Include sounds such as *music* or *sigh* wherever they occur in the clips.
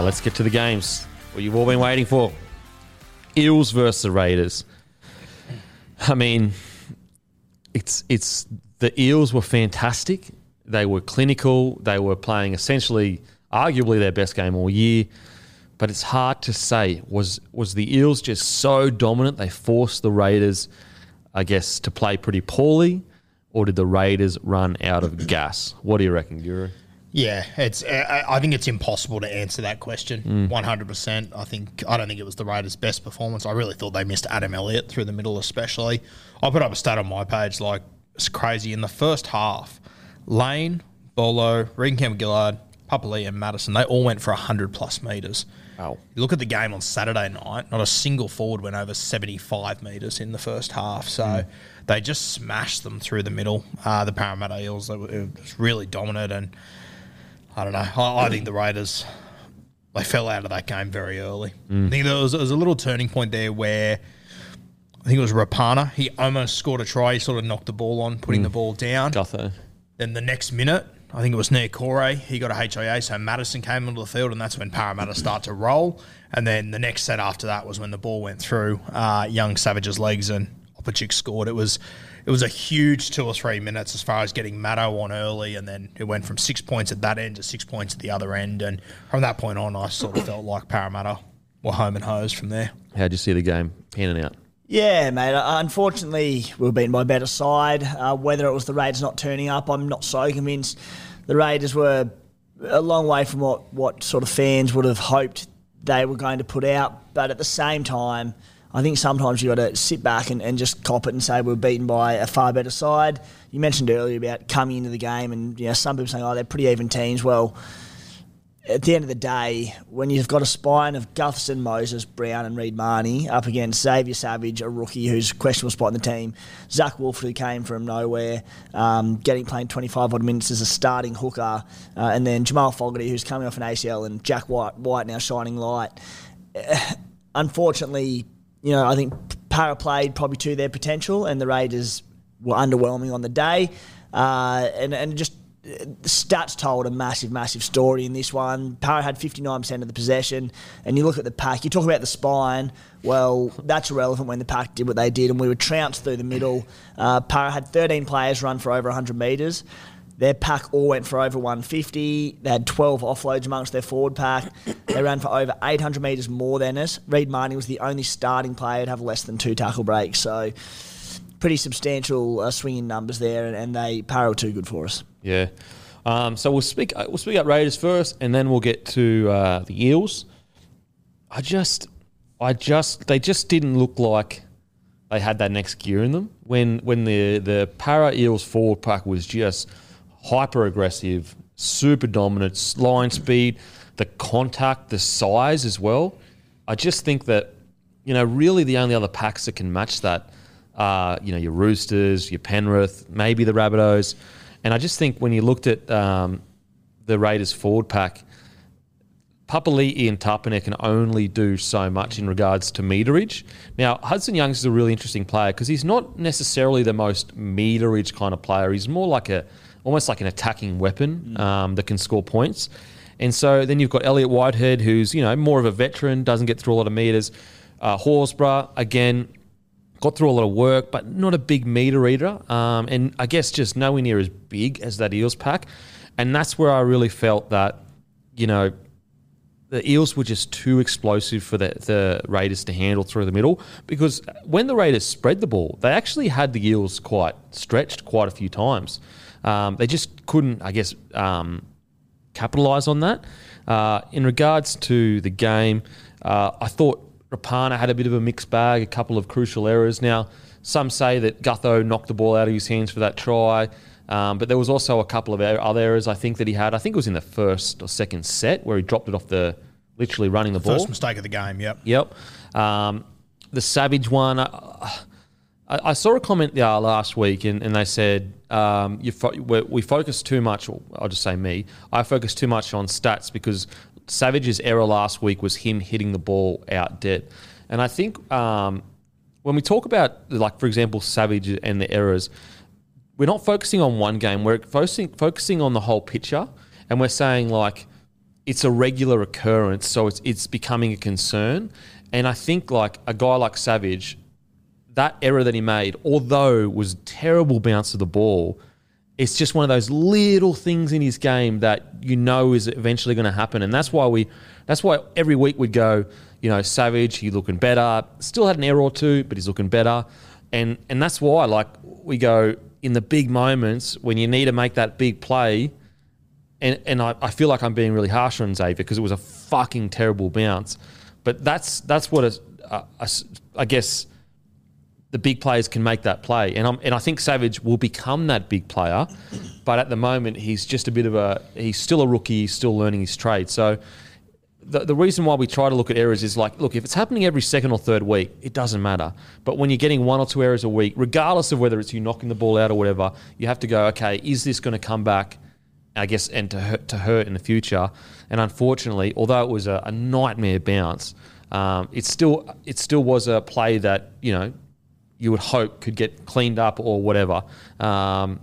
Now let's get to the games. What you've all been waiting for. Eels versus the Raiders. I mean, it's it's the Eels were fantastic. They were clinical. They were playing essentially, arguably their best game all year. But it's hard to say. Was was the Eels just so dominant they forced the Raiders, I guess, to play pretty poorly, or did the Raiders run out of gas? What do you reckon, Guru? Yeah, it's. I I think it's impossible to answer that question. One hundred percent. I think. I don't think it was the Raiders' best performance. I really thought they missed Adam Elliott through the middle, especially. I put up a stat on my page like it's crazy. In the first half, Lane, Paulo, Reagan Gillard, Papali'i, and Matterson they all went for hundred plus meters. Wow. You look at the game on Saturday night, not a single forward went over 75 metres in the first half. So they just smashed them through the middle. Uh, the Parramatta Eels, they were, it was really dominant. And I don't know. I, I think the Raiders, they fell out of that game very early. I think there was, there was a little turning point there where I think it was Rapana. He almost scored a try. He sort of knocked the ball on, putting the ball down. Gutho. Then the next minute, I think it was Niokore, he got a HIA, so Matterson came onto the field, and that's when Parramatta start to roll. And then the next set after that was when the ball went through uh, young Savage's legs and Opachik scored. It was it was a huge two or three minutes as far as getting Matto on early, and then it went from six points at that end to six points at the other end. And from that point on, I sort of felt like Parramatta were home and hosed from there. How'd you see the game panning out? Yeah, mate. Uh, Unfortunately, we were beaten by a better side. Uh, whether it was the Raiders not turning up, I'm not so convinced. The Raiders were a long way from what, what sort of fans would have hoped they were going to put out. But at the same time, I think sometimes you've got to sit back and, and just cop it and say we are beaten by a far better side. You mentioned earlier about coming into the game and you know some people saying, oh, they're pretty even teams. Well, at the end of the day, when you've got a spine of Gutherson, Moses, Brown, and Reed Mahoney up against Xavier Savage, a rookie who's a questionable spot in the team, Zach Wolf, who came from nowhere, um, getting playing 25 odd minutes as a starting hooker, uh, and then Jamal Fogarty, who's coming off an ACL, and Jack Wighton, White now shining light. *sighs* Unfortunately, you know, I think Para played probably to their potential, and the Raiders were underwhelming on the day, uh, and and just the stats told a massive, massive story in this one. Para had 59% of the possession, and you look at the pack, you talk about the spine, well, that's irrelevant when the pack did what they did, and we were trounced through the middle. Uh, Para had 13 players run for over 100 metres. Their pack all went for over 150. They had 12 offloads amongst their forward pack. They ran for over 800 metres more than us. Reed Mahoney was the only starting player to have less than two tackle breaks. So, pretty substantial uh, swinging numbers there, and, and they Para too good for us. Yeah. Um, so we'll speak. We'll speak up Raiders first, and then we'll get to uh, the Eels. I just, I just, they just didn't look like they had that next gear in them when when the the Para Eels forward pack was just hyper aggressive, super dominant, line speed, the contact, the size as well. I just think that you know really the only other packs that can match that are you know your Roosters, your Penrith, maybe the Rabbitohs. And I just think when you looked at um, the Raiders forward pack, Papali'i and Tapine can only do so much in regards to meterage. Now, Hudson Youngs is a really interesting player because he's not necessarily the most meterage kind of player. He's more like a almost like an attacking weapon um, that can score points. And so then you've got Elliott Whitehead, who's you know more of a veteran, doesn't get through a lot of meters. Uh, Horsburgh again got through a lot of work, but not a big meter eater. Um, and I guess just nowhere near as big as that Eels pack. And that's where I really felt that you know the Eels were just too explosive for the, the Raiders to handle through the middle because when the Raiders spread the ball, they actually had the Eels quite stretched quite a few times. Um, they just couldn't, I guess, um, capitalise on that. Uh, in regards to the game, uh, I thought Rapana had a bit of a mixed bag, a couple of crucial errors. Now, some say that Gutho knocked the ball out of his hands for that try. Um, but there was also a couple of er- other errors I think that he had. I think it was in the first or second set where he dropped it off the literally running the ball. First mistake of the game. Yep. Yep. Um, the Savage one, I, I, I saw a comment there last week, and, and they said um, you fo- we we focus too much. Or I'll just say me. I focus too much on stats because Savage's error last week was him hitting the ball out dead, and I think um, when we talk about like for example Savage and the errors, we're not focusing on one game. We're focusing focusing on the whole picture, and we're saying like it's a regular occurrence, so it's it's becoming a concern. And I think like a guy like Savage, that error that he made, although was terrible bounce of the ball, it's just one of those little things in his game that you know is eventually going to happen, and that's why we, that's why every week we'd go, you know, Savage, he's looking better. Still had an error or two, but he's looking better, and and that's why like we go in the big moments when you need to make that big play, and and I, I feel like I'm being really harsh on Xavier because it was a fucking terrible bounce, but that's that's what a, a- a I guess the big players can make that play, and and I think Savage will become that big player, but at the moment he's just a bit of a he's still a rookie, he's still learning his trade. So the, the reason why we try to look at errors is like, look, if it's happening every second or third week, it doesn't matter. But when you're getting one or two errors a week, regardless of whether it's you knocking the ball out or whatever, you have to go, okay, is this going to come back? I guess, and to hurt, to hurt in the future. And unfortunately, although it was a, a nightmare bounce, um, it still it still was a play that you know you would hope could get cleaned up or whatever. Um,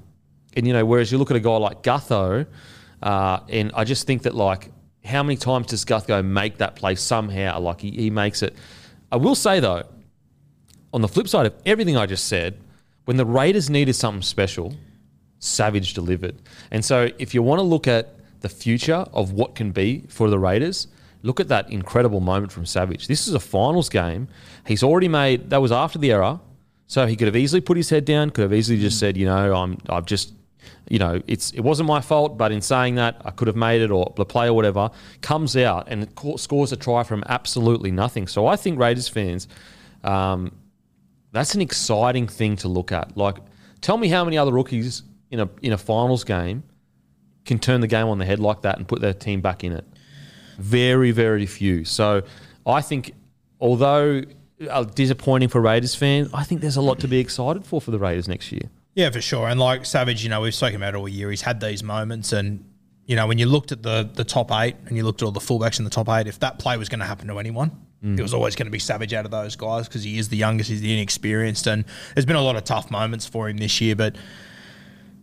and you know, whereas you look at a guy like Gutho, uh, and I just think that like, how many times does Gutho make that play somehow? Like he, he makes it. I will say though, on the flip side of everything I just said, when the Raiders needed something special, Savage delivered. And so if you want to look at the future of what can be for the Raiders, look at that incredible moment from Savage. This is a finals game. He's already made that was after the error. So he could have easily put his head down, could have easily just said, you know, I'm I've just you know, it's it wasn't my fault, but in saying that, I could have made it or the play or whatever comes out and scores a try from absolutely nothing. So I think Raiders fans, um, that's an exciting thing to look at. Like, tell me how many other rookies in a in a finals game can turn the game on the head like that and put their team back in it. Very, very few. So I think, although uh, disappointing for Raiders fans, I think there's a lot to be excited for for the Raiders next year. Yeah, for sure. And like Savage, you know, we've spoken about it all year. He's had these moments, and you know, when you looked at the the top eight and you looked at all the fullbacks in the top eight, if that play was going to happen to anyone, it was always going to be Savage out of those guys because he is the youngest, he's the inexperienced, and there's been a lot of tough moments for him this year. But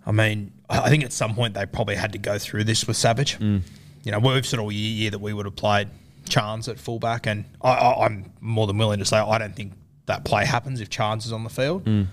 I mean, I I think at some point they probably had to go through this with Savage. You know, we've said all year, year that we would have played Charnze at fullback, and I, I, I'm more than willing to say I don't think that play happens if Charnze is on the field. Mm.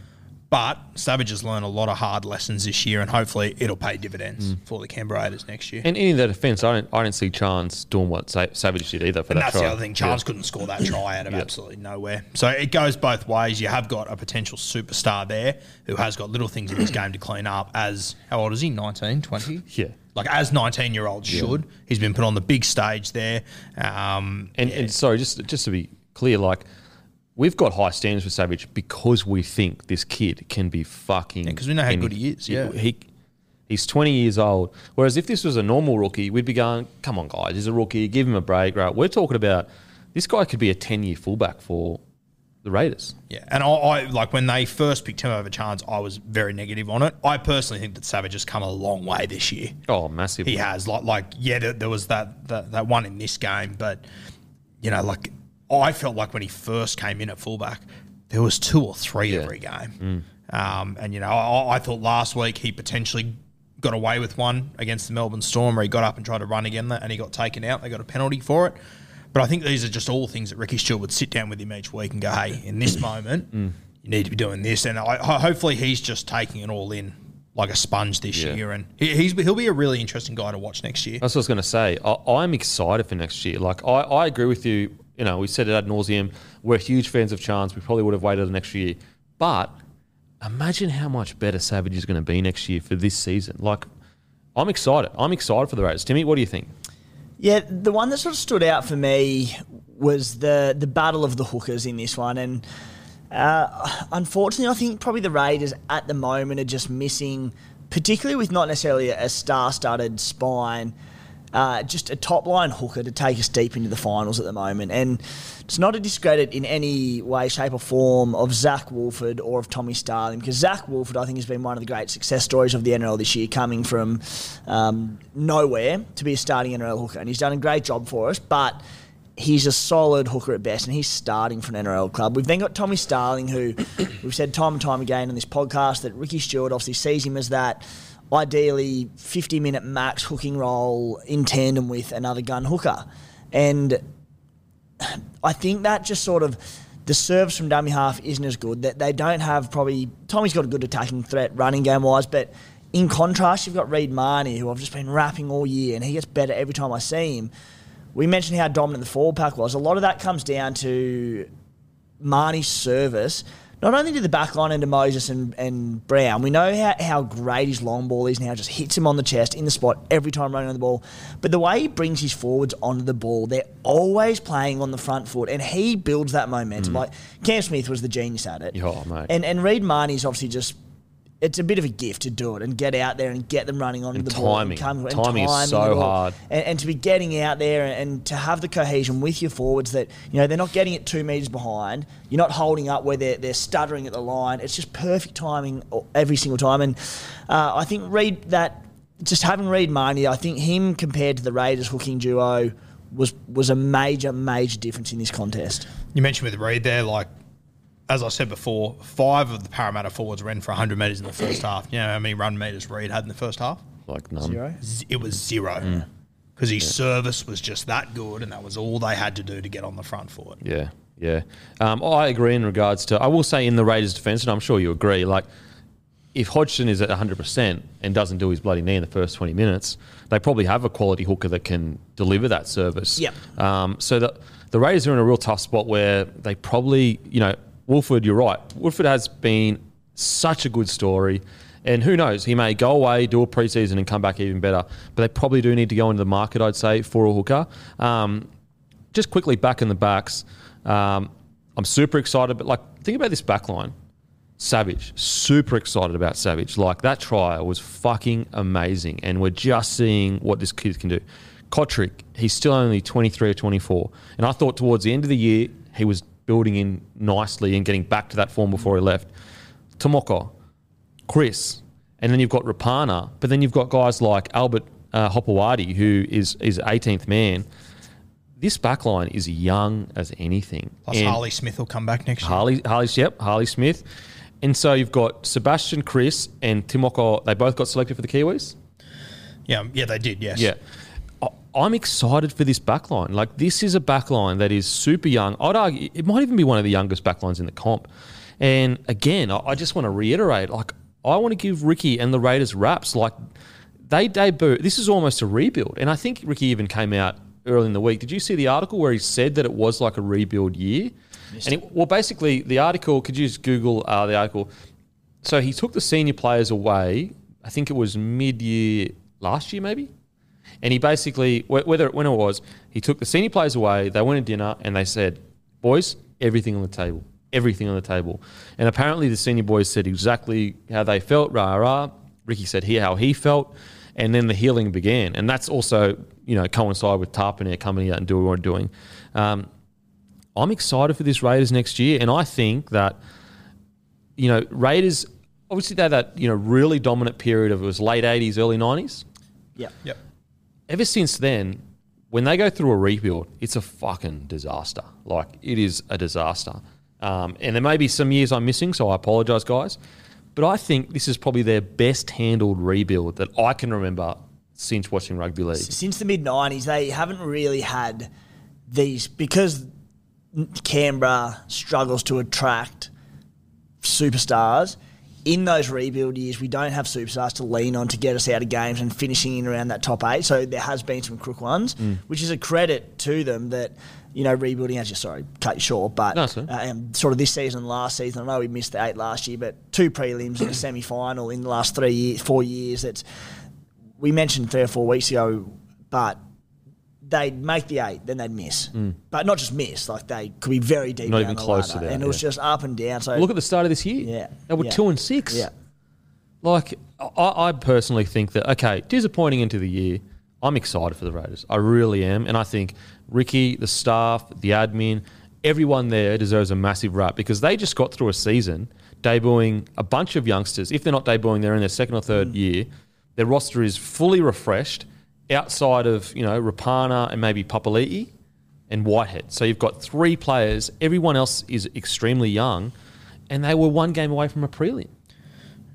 But Savage has learned a lot of hard lessons this year, and hopefully it'll pay dividends mm. for the Canberra Raiders next year. And in the defence, I don't I don't see Charnze doing what Sa- Savage did either for And that that's try. the other thing. Charnze couldn't score that try out of absolutely nowhere. So it goes both ways. You have got a potential superstar there who has got little things in his *clears throat* game to clean up. As how old is he? 19, 20? Yeah. Like as 19 year olds should. He's been put on the big stage there. Um, And, and sorry, just just to be clear, like we've got high standards for Savage because we think this kid can be fucking. Yeah, 'cause we know how good he is, yeah. he he's twenty years old. Whereas if this was a normal rookie, we'd be going, "Come on, guys, he's a rookie. Give him a break." Right? We're talking about this guy could be a ten year fullback for the Raiders. Yeah, and I, I like when they first picked him over Charnze, I was very negative on it. I personally think that Savage has come a long way this year. Oh, massive. He has like like yeah, there, there was that, that that one in this game, but you know, like I felt like when he first came in at fullback, there was two or three every game. Um, and you know, I, I thought last week he potentially got away with one against the Melbourne Storm, where he got up and tried to run again, and he got taken out. They got a penalty for it. But I think these are just all things that Ricky Stuart would sit down with him each week and go, "Hey, in this mm. moment, mm. you need to be doing this." And I, ho- hopefully, he's just taking it all in like a sponge this Yeah. year, and he, he's he'll be a really interesting guy to watch next year. That's what I was going to say. I, I'm excited for next year. Like I, I agree with you. You know, we said it ad nauseum. We're huge fans of Charnze. We probably would have waited the next year, but imagine how much better Savage is going to be next year for this season. Like, I'm excited. I'm excited for the Raiders. Timmy, what do you think? Yeah, the one that sort of stood out for me was the the battle of the hookers in this one, and uh, unfortunately, I think probably the Raiders at the moment are just missing, particularly with not necessarily a star-studded spine, uh, just a top line hooker to take us deep into the finals at the moment, and it's not a discredit in any way, shape, or form of Zac Woolford or of Tommy Starling, because Zac Woolford, I think, has been one of the great success stories of the NRL this year, coming from um, nowhere to be a starting NRL hooker, and he's done a great job for us, but he's a solid hooker at best, and he's starting for an NRL club. We've then got Tommy Starling, who *coughs* we've said time and time again on this podcast that Ricky Stuart obviously sees him as that ideally 50 minute max hooking role in tandem with another gun hooker. And I think that just sort of the serves from dummy half isn't as good. That they don't have probably Tommy's got a good attacking threat running game wise, but in contrast, you've got Reed Mahoney, who I've just been rapping all year, and he gets better every time I see him. We mentioned how dominant the forward pack was. A lot of that comes down to Mahoney's service, not only to the back line and to Moses and, and Brown. We know how, how great his long ball is now, just hits him on the chest in the spot every time running on the ball. But the way he brings his forwards onto the ball, they're always playing on the front foot, and he builds that momentum. Mm. Like Cam Smith was the genius at it. Oh, mate. And and Reed Mahoney's obviously just it's a bit of a gift to do it and get out there and get them running onto And the ball. timing. and Timing is timing so it all. hard. And, and to be getting out there and, and to have the cohesion with your forwards that, you know, they're not getting it two metres behind. You're not holding up where they're, they're stuttering at the line. It's just perfect timing every single time. And uh, I think Reed, that, just having Reed Mahoney, I think him compared to the Raiders hooking duo was was a major, major difference in this contest. You mentioned with Reed there, like as I said before, five of the Parramatta forwards ran for 100 metres in the first half. You know how many run metres Reed had in the first half? Like none. Zero? Z- It was zero. Because his service was just that good, and that was all they had to do to get on the front foot. Yeah, yeah. Um, I agree in regards to. I will say in the Raiders' defence, and I'm sure you agree. Like, if Hodgson is at 100 percent and doesn't do his bloody knee in the first 20 minutes, they probably have a quality hooker that can deliver that service. Yep. Um, so the the Raiders are in a real tough spot where they probably, you know, Woolford. You're right. Woolford has been such a good story. And who knows? He may go away, do a preseason, and come back even better. But they probably do need to go into the market, I'd say, for a hooker. Um, just quickly back in the backs, um, I'm super excited. But like, think about this back line. Savage, super excited about Savage. Like that trial was fucking amazing, and we're just seeing what this kid can do. Kotrick, he's still only 23 or 24, and I thought towards the end of the year he was building in nicely and getting back to that form before he left. Timoko, Kris, and then you've got Rapana, but then you've got guys like Albert uh, Hopoate, who is is 18th man. This backline is young as anything. Plus, And- Harley Smith will come back next year. Harley, Harley, yep, Harley Smith. And so you've got Sebastian, Kris, and Timoko. They both got selected for the Kiwis. Yeah, yeah, they did. Yes. Yeah. I'm excited for this backline. Like, this is a backline that is super young. I'd argue it might even be one of the youngest backlines in the comp. And again, I, I just want to reiterate like, I want to give Ricky and the Raiders raps. Like, they debut. This is almost a rebuild. And I think Ricky even came out early in the week. Did you see the article where he said that it was like a rebuild year? And it, well, basically, the article. Could you just Google uh, the article? So he took the senior players away. I think it was mid-year last year, maybe. And he basically, wh- whether when it was, he took the senior players away. They went to dinner and they said, "Boys, everything on the table, everything on the table." And apparently, the senior boys said exactly how they felt. Rah rah. Ricky said here how he felt, and then the healing began. And that's also, you know, coincide with Tapine coming out and doing what we're doing. Um, I'm excited for this Raiders next year, and I think that you know Raiders obviously they had that you know really dominant period of it was late '80s, early '90s. Yeah. Yep. Ever since then, when they go through a rebuild, it's a fucking disaster. Like it is a disaster. Um, and there may be some years I'm missing, so I apologise, guys. But I think this is probably their best handled rebuild that I can remember since watching rugby league. Since the mid 90s, they haven't really had these because Canberra struggles to attract superstars. In those rebuild years, we don't have superstars to lean on to get us out of games and finishing in around that top eight. So there has been some crook ones, Mm. which is a credit to them that you know rebuilding. As you sorry, cut you short, but No, uh, and sort of this season, and last season. I know we missed the eight last year, but two prelims and a *clears throat* semi final in the last three years, four years. It's we mentioned three or four weeks ago, but they'd make the eight, then they'd miss. But not just miss, like they could be very deep Mm. Not down even the close to ladder. that, And it was just up and down. So Look at the start of this year. Yeah. They were Yeah. two and six. yeah, Like, I, I personally think that, okay, disappointing into the year. I'm excited for the Raiders. I really am. And I think Ricky, the staff, the admin, everyone there deserves a massive rap because they just got through a season debuting a bunch of youngsters. If they're not debuting, they're in their second or third year. Their roster is fully refreshed outside of, you know, Rapana and maybe Papali'i and Whitehead. So you've got three players. Everyone else is extremely young. And they were one game away from a prelim.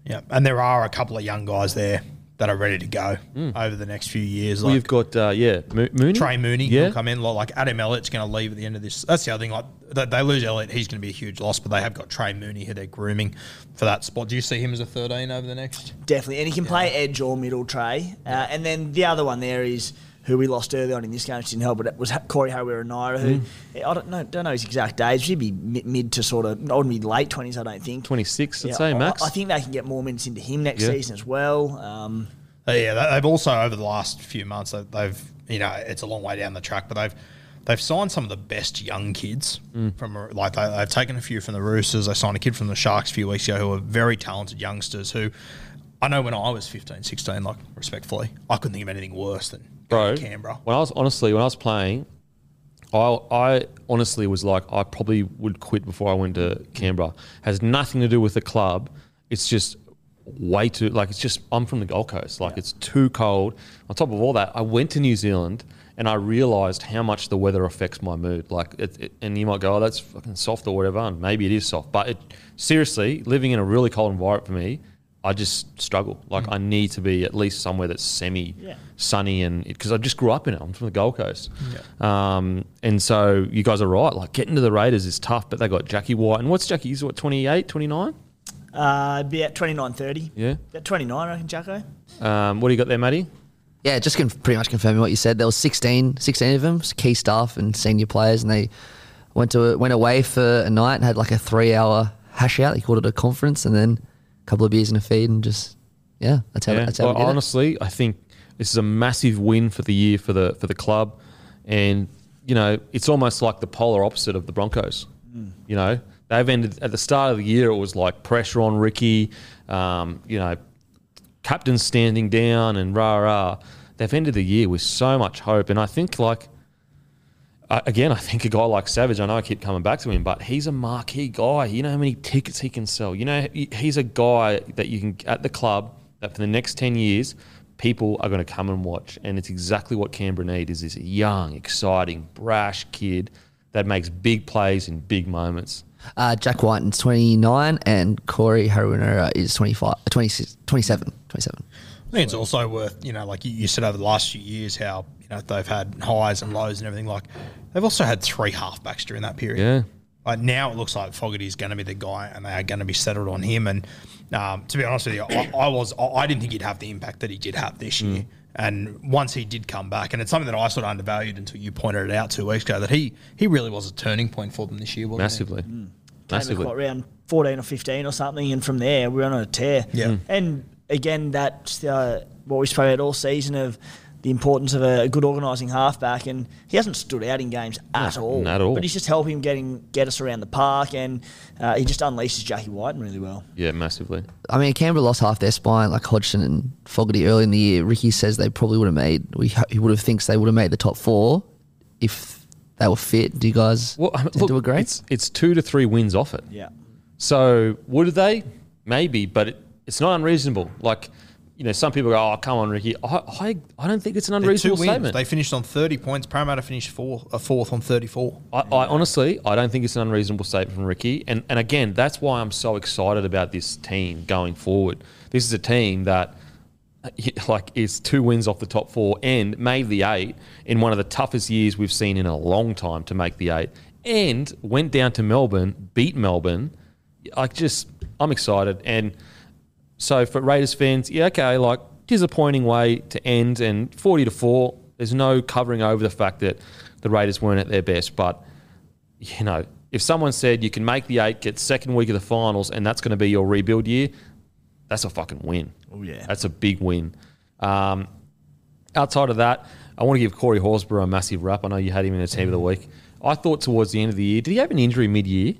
Yeah, and there are a couple of young guys there that are ready to go over the next few years. Like We've got uh, yeah, Mo- Mooney, Trey Mooney yeah, will come in. Like Adam Elliott's going to leave at the end of this. That's the other thing. Like they, they lose Elliott, he's going to be a huge loss. But they have got Trey Mooney who they're grooming for that spot. Do you see him as a thirteen over the next? definitely. And he can play edge or middle Trey. Uh, and then the other one there is who we lost early on in this game, which didn't help, but it was Corey Harawira-Naera, who Mm. I don't know, don't know his exact age. He'd be mid, mid to sort of, I wouldn't be late 20s, I don't think. 26, I'd Yeah, say, max. I, think they can get more minutes into him next Yeah. season as well. Um, Uh, yeah, they- they've also over the last few months they- they've you know it's a long way down the track, but they've they've signed some of the best young kids Mm. from like they, they've taken a few from the Roosters. They signed a kid from the Sharks a few weeks ago who are very talented youngsters who. I know when I was 15, 16, like respectfully, I couldn't think of anything worse than bro. Canberra. When I was honestly, when I was playing, I I honestly was like, I probably would quit before I went to Canberra. Has nothing to do with the club. It's just way too like it's just I'm from the Gold Coast. Like it's too cold. On top of all that, I went to New Zealand and I realised how much the weather affects my mood. Like, it, it, and you might go, "Oh, that's fucking soft or whatever," and maybe it is soft. But it, seriously, living in a really cold environment for me, I just struggle. Like, I need to be at least somewhere that's semi Yeah. sunny, and because I just grew up in it. I'm from the Gold Coast, um, and so you guys are right. Like, getting to the Raiders is tough, but they got Jackie Wighton, and what's Jackie? He's what 28, 29? uh, be at 29 30. Yeah. At 29, I reckon, Jacko. Um, what do you got there, Matty? Yeah, just con- pretty much confirming what you said. There was 16, 16 of them, key staff and senior players, and they went to went away for a night and had like a three hour hash out. They called it a conference, and then a couple of beers and a feed, and just yeah, that's how Yeah. that's how Well, we did it. honestly, I think this is a massive win for the year for the for the club, and you know it's almost like the polar opposite of the Broncos. You know, they've ended at the start of the year. It was like pressure on Ricky. Um, you know, captain standing down and rah rah. They've ended the year with so much hope, and I think like. Uh, again, I think a guy like Savage. I know I keep coming back to him, but he's a marquee guy. You know how many tickets he can sell. You know he's a guy that you can at the club that for the next ten years, people are going to come and watch. And it's exactly what Canberra need is this young, exciting, brash kid that makes big plays in big moments. Uh, Jack Wighton is 29 and Corey Harawira-Naera is 25, 26, 27. 27. I think it's also worth, you know, like you, you said over the last few years, how you know they've had highs and lows and everything. Like they've also had three halfbacks during that period. Yeah. Like now it looks like Fogarty is going to be the guy, and they are going to be settled on him. And um, to be honest with you, I, I was I, I didn't think he'd have the impact that he did have this year. And once he did come back, and it's something that I sort of undervalued until you pointed it out two weeks ago, that he he really was a turning point for them this year, wasn't Massively. Came Massively. what, around 14 or 15 or something, and from there we're on a tear. Yeah. And again, that's uh, what we spoke about all season of the importance of a good organising halfback, and he hasn't stood out in games at No, all. not at all. But he's just helping getting get us around the park, and uh, he just unleashes Jackie Wighton really well. Yeah, massively. I mean, Canberra lost half their spine, like Hodgson and Fogarty early in the year. Ricky says they probably would have made, we, he would have thinks they would have made the top four if they were fit. Do you guys Well, I mean, look, to agree? it's it's two to three wins off it. Yeah. So would they? Maybe, but it, it's not unreasonable. Like, you know, some people go, "Oh, come on, Ricky." I I, I don't think it's an unreasonable statement. They finished on 30 points. Parramatta finished four, a fourth on 34. I, I honestly, I don't think it's an unreasonable statement from Ricky. And and again, that's why I'm so excited about this team going forward. This is a team that *laughs* like is two wins off the top four and made the eight in one of the toughest years we've seen in a long time to make the eight, and went down to Melbourne, beat Melbourne. I just, I'm excited. And so for Raiders fans, yeah, okay, like disappointing way to end, and 40 to four. There's no covering over the fact that the Raiders weren't at their best, but you know, if someone said you can make the eight, get second week of the finals, and that's going to be your rebuild year, that's a fucking win. Oh, yeah. That's a big win. Um, outside of that, I want to give Corey Horsburgh a massive rap. I know you had him in the team of the week. I thought towards the end of the year, did he have an injury mid year?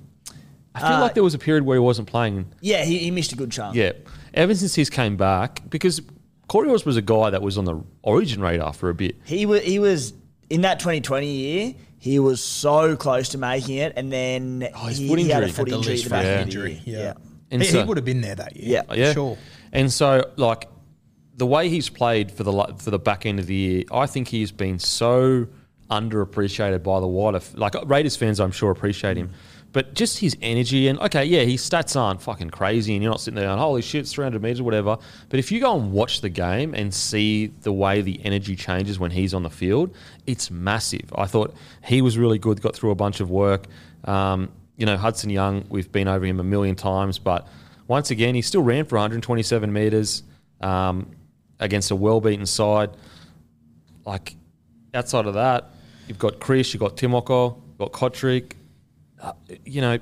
I feel Uh, like there was a period where he wasn't playing. Yeah, he, he missed a good chunk. Yeah. Ever since he's came back, because Corey Horsburgh was a guy that was on the origin radar for a bit. He was he was in that 2020 year. He was so close to making it, and then Oh, his he, foot he had a foot Had the injury at least the back foot end of the injury, year. yeah. And he, so- he would have been there that year. Yeah. Yeah, Sure. And so, like, the way he's played for the for the back end of the year, I think he's been so underappreciated by the wider. Like Raiders fans, I'm sure appreciate him, but just his energy and okay, yeah, his stats aren't fucking crazy, and you're not sitting there going, "Holy shit, it's 300 meters, whatever." But if you go and watch the game and see the way the energy changes when he's on the field, it's massive. I thought he was really good, got through a bunch of work. Um, you know, Hudson Young, we've been over him a million times, but once again, he still ran for 127 meters um, against a well-beaten side. Like outside of that, you've got Kris, you've got Timoko, you've got Kotrick. Uh, you know,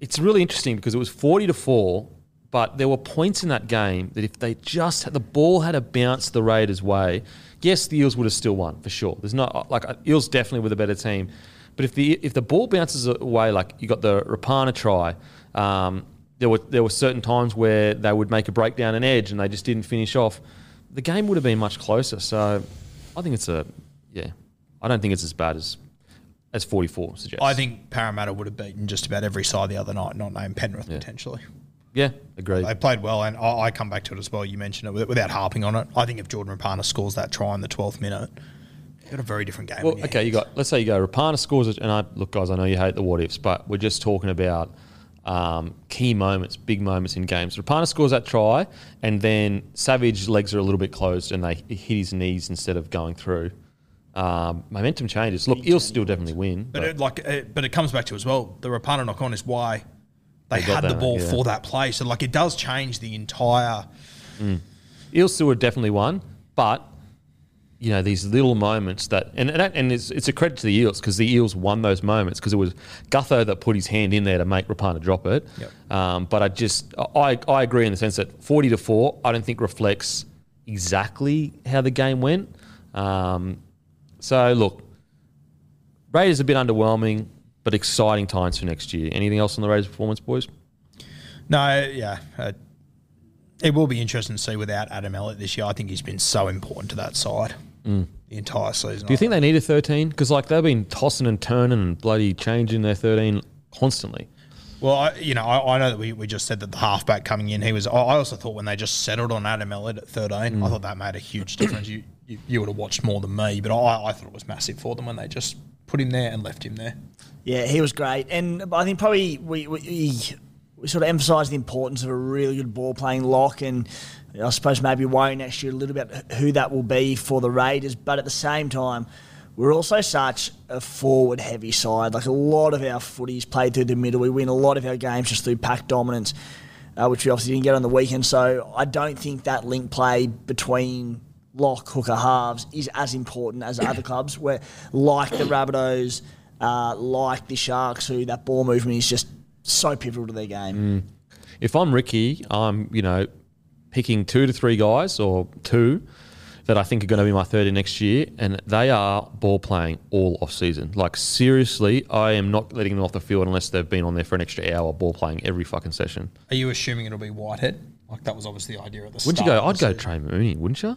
it's really interesting because it was 40 to 4, but there were points in that game that if they just had the ball had a bounce the Raiders' way, yes, the Eels would have still won for sure. There's not like uh, Eels definitely were the better team, but if the if the ball bounces away, like you got the Rapana try, um, there were there were certain times where they would make a breakdown an edge and they just didn't finish off. The game would have been much closer. So I think it's a yeah. I don't think it's as bad as as 44 suggests. I think Parramatta would have beaten just about every side the other night, not named Penrith potentially. yeah, agreed. They played well, and I, I come back to it as well. You mentioned it without harping on it. I think if Jordan Rapana scores that try in the 12th minute, you've got a very different game. Well, okay, you got. Let's say you go. Rapana scores it, and I look, guys. I know you hate the what ifs, but we're just talking about um, key moments, big moments in games. Rapana scores that try, and then Savage legs are a little bit closed, and they hit his knees instead of going through. Um, momentum changes. Look, Eels still definitely win, But but, it, like, uh, but it comes back to as well. The Rapana knock on is why they, They had the ball yeah. for that play. So like, it does change the entire. Eels still would definitely won. But you know these little moments that, and and, that, and it's, it's a credit to the Eels because the Eels won those moments because it was Gutho that put his hand in there to make Rapana drop it. Yep. Um, but I just I I agree in the sense that forty to four I don't think reflects exactly how the game went. Um, so look, Raiders a bit underwhelming, but exciting times for next year. Anything else on the Raiders' performance, boys? No, yeah. Uh, it will be interesting to see without Adam Elliott this year. I think he's been so important to that side the entire season. Mm. Do you think they need a 13? Because like they've been tossing and turning and bloody changing their 13 constantly. Well, I, you know, I, I know that we, we just said that the halfback coming in, he was. I also thought when they just settled on Adam Elliott at 13, I thought that made a huge difference. You, you you would have watched more than me, but I, I thought it was massive for them when they just put him there and left him there. Yeah, he was great, and I think probably we we, we sort of emphasised the importance of a really good ball playing lock, and I suppose maybe worry next year a little bit who that will be for the Raiders. But at the same time, we're also such a forward heavy side. Like a lot of our footies played through the middle. We win a lot of our games just through pack dominance, uh, which we obviously didn't get on the weekend. So I don't think that link play between lock hooker halves is as important as other clubs where like the Rabbitohs, uh, like the Sharks, who that ball movement is just so pivotal to their game. If I'm Ricky, I'm, you know, picking two to three guys or two that I think are going to be my 30 next year, and they are ball playing all off season. Like, seriously, I am not letting them off the field unless they've been on there for an extra hour ball playing every fucking session. Are you assuming it'll be Whitehead? Like that was obviously the idea at the Wouldn't start. you go? I'd go season. Trey Mooney, wouldn't you?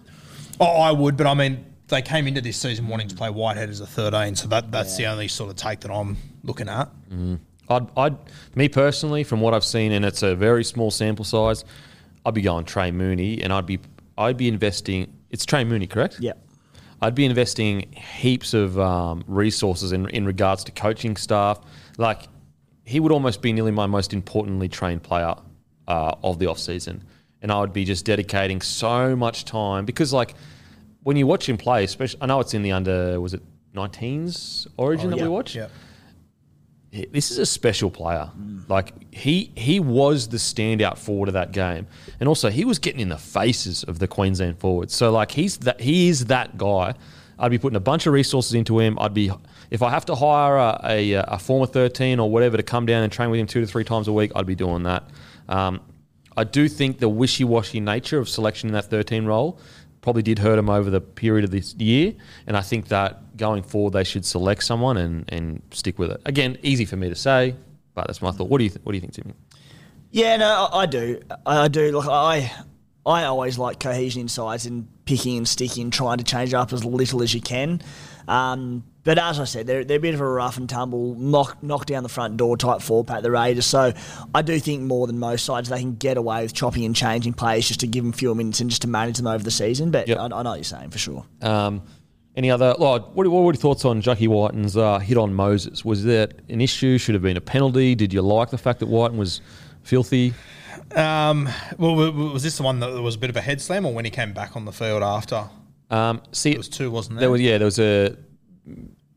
Oh, I would, but I mean, they came into this season wanting to play Whitehead as a 13, so that that's the only sort of take that I'm looking at. I'd, I'd, me personally, from what I've seen, and it's a very small sample size, I'd be going Trey Mooney, and I'd be, I'd be investing. It's Trey Mooney, correct? Yeah. I'd be investing heaps of um, resources in in regards to coaching staff. Like he would almost be nearly my most importantly trained player uh, of the off season, and I would be just dedicating so much time because like when you watch him play, especially I know it's in the under was it 19s Origin that yeah. we watch Yeah. this is a special player. Like he he was the standout forward of that game, and also he was getting in the faces of the Queensland forwards. So like he's that he is that guy. I'd be putting a bunch of resources into him. I'd be if I have to hire a, a, a former thirteen or whatever to come down and train with him two to three times a week. I'd be doing that. Um, I do think the wishy washy nature of selection in that thirteen role probably did hurt him over the period of this year. And I think that going forward, they should select someone and, and stick with it. Again, easy for me to say, but that's my thought. What do you th- What do you think, Timmy? Yeah, no, I, do. I, I do. Look, I I always like cohesion in sides and picking and sticking, trying to change up as little as you can. Um, but as I said, they're, they're a bit of a rough and tumble, knock knock down the front door type four pack, the Raiders. So I do think more than most sides, they can get away with chopping and changing players just to give them fewer minutes and just to manage them over the season. But Yep. I, I know what you're saying for sure. Um, any other? Well, what, what were your thoughts on Jackie Wighton's uh, hit on Moses? Was that an issue? Should have been a penalty? Did you like the fact that Wighton was filthy? Um, well, w- w- was this the one that was a bit of a head slam, or when he came back on the field after? Um, see, It was two, wasn't there? there was yeah, there was a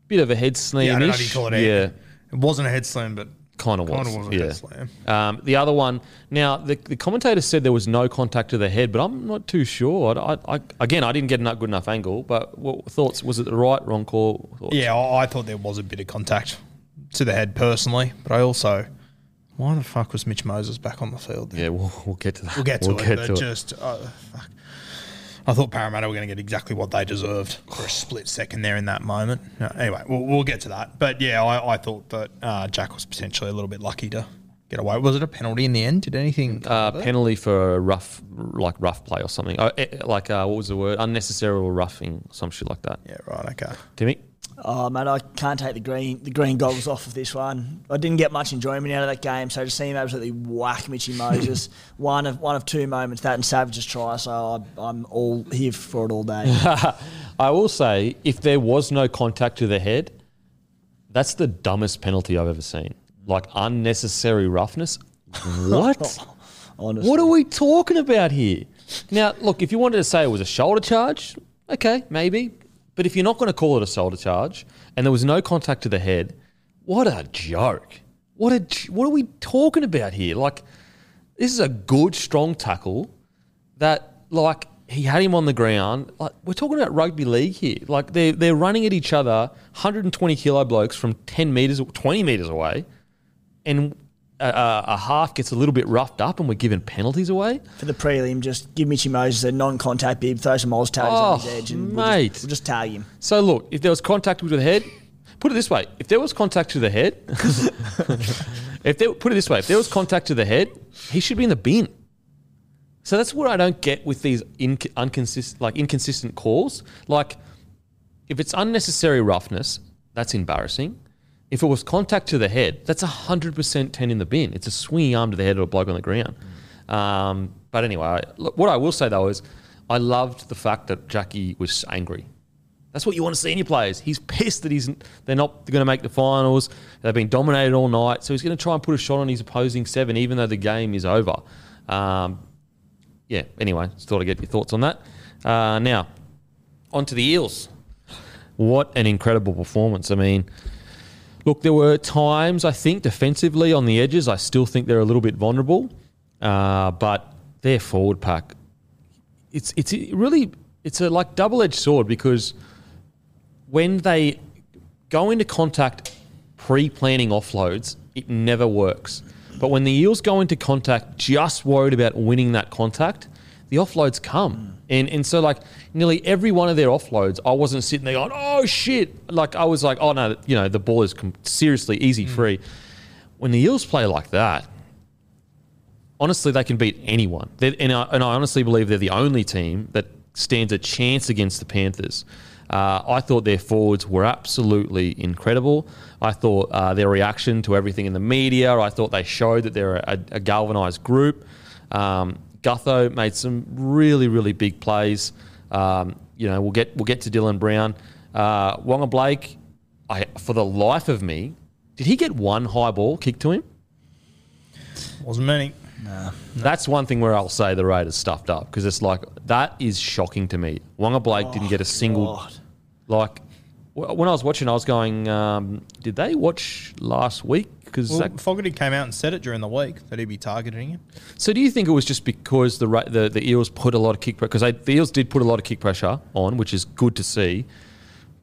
bit of a head slam. yeah, I don't know if you call it. a- Yeah, it wasn't a head slam, but kind of was. kind of was a yeah. head slam. Um, the other one. Now, the, the commentator said there was no contact to the head, but I'm not too sure. I, I, I, again, I didn't get a good enough angle. But what thoughts? Was it the right, wrong call? Thoughts? Yeah, I, I thought there was a bit of contact to the head personally, but I also, why the fuck was Mitch Moses back on the field? then? yeah. We'll, we'll get to that. We'll get to We'll it, get but to it. just uh, fuck. I thought Parramatta were going to get exactly what they deserved for a split second there in that moment. Uh, anyway, we'll, we'll get to that. But yeah, I, I thought that uh, Jack was potentially a little bit lucky to get away. Was it a penalty in the end? Did anything? uh, penalty for a rough, like rough play or something. Uh, eh, like uh, what was the word? Unnecessary roughing, some shit like that. Yeah, right. Okay. Timmy, Oh man, I can't take the green the green goggles off of this one. I didn't get much enjoyment out of that game, so to see him absolutely whack Mitchy *laughs* Moses, one of one of two moments that and Savage's try. So I, I'm all here for it all day. *laughs* I will say, if there was no contact to the head, that's the dumbest penalty I've ever seen. Like unnecessary roughness. *laughs* What? Honestly, what are we talking about here? Now, look, if you wanted to say it was a shoulder charge, okay, maybe. But if you're not going to call it a shoulder charge and there was no contact to the head, what a joke. What a what are we talking about here? Like this is a good strong tackle that like he had him on the ground. Like we're talking about rugby league here. Like they they're running at each other, 120 kilo blokes from 10 meters, 20 meters away, and a, a, half gets a little bit roughed up, and we're giving penalties away. for the prelim, just give Mitchy Moses a non-contact bib, throw some Oz tags on his Oh, edge, and we'll mate. just, we'll just tag him. So look, if there was contact with the head, put it this way: if there was contact to the head, *laughs* if there, put it this way, if there was contact to the head, he should be in the bin. So that's what I don't get with these inc- inconsistent, like inconsistent calls. Like, if it's unnecessary roughness, that's embarrassing. If it was contact to the head, that's hundred percent ten in the bin. It's a swinging arm to the head of a bloke on the ground. Um, but anyway, look, what I will say though is, I loved the fact that Jackie was angry. That's what you want to see in your players. He's pissed that he's they're not going to make the finals. They've been dominated all night, so he's going to try and put a shot on his opposing seven, even though the game is over. Um, yeah. Anyway, just thought I'd get your thoughts on that. Uh, now, on to the Eels. What an incredible performance! I mean, look, there were times I think defensively on the edges, I still think they're a little bit vulnerable, uh, but their forward pack, it's it's really it's a like double edged sword because when they go into contact pre-planning offloads, it never works. But when the Eels go into contact just worried about winning that contact, the offloads come. And and so like nearly every one of their offloads, I wasn't sitting there going, "Oh shit!" Like I was like, "Oh no, you know, the ball is com- seriously easy free." When the Eels play like that, honestly, they can beat anyone. They're, and, I, and I honestly believe they're the only team that stands a chance against the Panthers. Uh, I thought their forwards were absolutely incredible. I thought uh, their reaction to everything in the media, I thought they showed that they're a, a galvanised group. Um, Gutho made some really, really big plays. Um, you know, we'll get we'll get to Dylan Brown. Uh, Waqa Blake, I, for the life of me, did he get one high ball kicked to him? Wasn't many. That's one thing where I'll say the Raiders stuffed up because it's like that is shocking to me. Waqa Blake didn't get a single. God. Like w- when I was watching, I was going, um, "Did they watch last week?" Because Well, Fogarty came out and said it during the week that he'd be targeting him. so, do you think it was just because the the, the Eels put a lot of kick pressure? Because the Eels did put a lot of kick pressure on, which is good to see.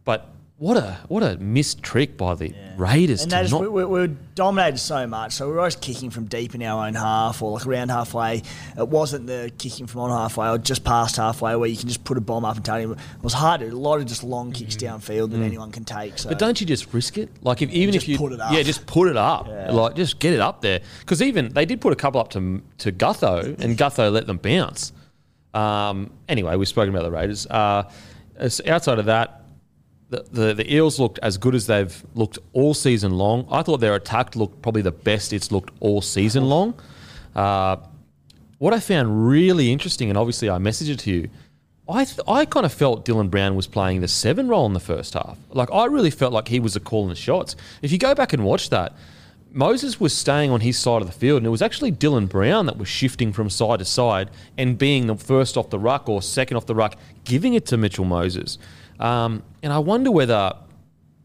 But what a what a missed trick by the Raiders And to just, not we, we, we were dominated so much, so we were always kicking from deep in our own half or like around halfway. It wasn't the kicking from on halfway or just past halfway where you can just put a bomb up and take it. It was harder. A lot of just long kicks downfield that anyone can take. So Mm. But don't you just risk it? Like if even Just if you put it up. yeah, just put it up. Yeah. Like just get it up there. Because even they did put a couple up to to Gutho, and Gutho let them bounce. Um, anyway, we've spoken about the Raiders. Uh, outside of that, the, the the Eels looked as good as they've looked all season long. I thought their attack looked probably the best it's looked all season long. Uh, what I found really interesting, and obviously I messaged it to you, I th- I kind of felt Dylan Brown was playing the seven role in the first half. Like I really felt like he was a calling the shots. If you go back and watch that, Moses was staying on his side of the field, and it was actually Dylan Brown that was shifting from side to side and being the first off the ruck or second off the ruck, giving it to Mitchell Moses. Um, and I wonder whether,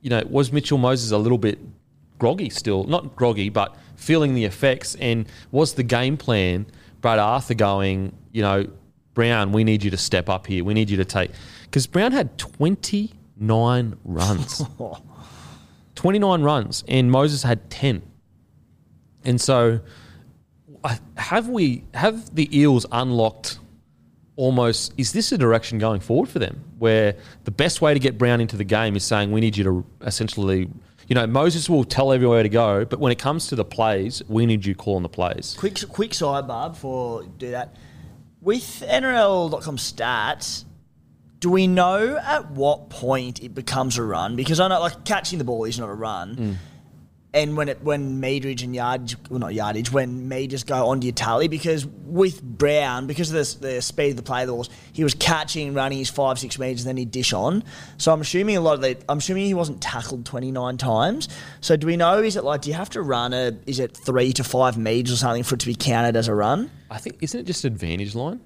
you know, was Mitchell Moses a little bit groggy still? Not groggy, but feeling the effects. And was the game plan Brad Arthur going, you know, Brown, we need you to step up here. We need you to take. Because Brown had 29 runs. *laughs* 29 runs, and Moses had 10. And so, have we, have the Eels unlocked almost, is this a direction going forward for them where the best way to get Brown into the game is saying, we need you to essentially, you know, Moses will tell everywhere to go, but when it comes to the plays, we need you calling the plays. quick quick sidebar before do that. With NRL.com stats, do we know at what point it becomes a run? Because I know like catching the ball is not a run. Mm. And when it when Meadridge and Yardage, well not Yardage, when me just go onto your tally, because with Brown, because of the, the speed of the play of the balls, he was catching, running his five, six metres, and then he'd dish on. So I'm assuming a lot of the, I'm assuming he wasn't tackled 29 times. So do we know, is it like, do you have to run a, is it three to five metres or something for it to be counted as a run? I think, isn't it just advantage line?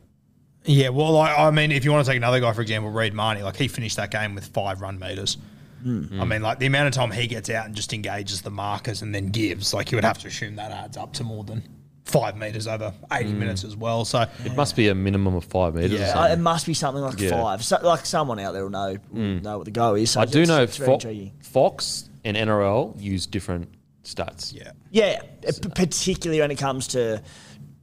Yeah, well, I, I mean, if you want to take another guy, for example, Reed Mahoney, like he finished that game with five run meters. I mean, like the amount of time he gets out and just engages the markers and then gives, like you would have to assume that adds up to more than five meters over 80 minutes as well. So, It must be a minimum of five metres Yeah. Uh, something. it must be something like Yeah. five. So, like someone out there will know will know what the go is. So I do it's- know it's very Fo- intriguing. Fox and NRL use different stats. yeah. Yeah, p- particularly when it comes to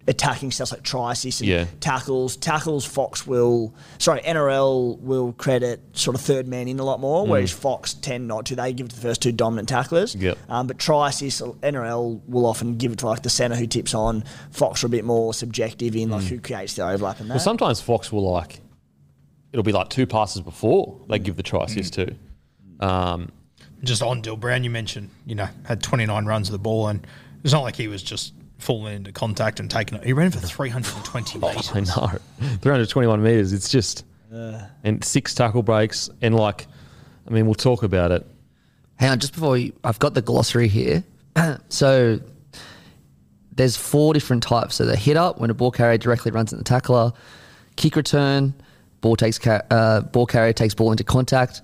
attacking stuff like try assists and Yeah. tackles. Tackles, Fox will, sorry, NRL will credit sort of third man in a lot more, whereas Fox tend not to. They give it to the first two dominant tacklers. Mm. Yep. Um, but try assists, NRL will often give it to like the centre who tips on. Fox are a bit more subjective in like who creates the overlap and that. Mm. Well, sometimes Fox will like, it'll be like two passes before they give the try assist too. Um, Just on Dill Brown, you mentioned, you know, had 29 runs of the ball, and it's not like he was just falling into contact and taking it. He ran for 320 metres. I know, 321 meters. It's just, and six tackle breaks, and like, I mean, we'll talk about it. Hang on, just before we, I've got the glossary here. *clears throat* so there's four different types. So the hit up when a ball carrier directly runs at the tackler, kick return, ball takes ca- uh, ball carrier takes ball into contact,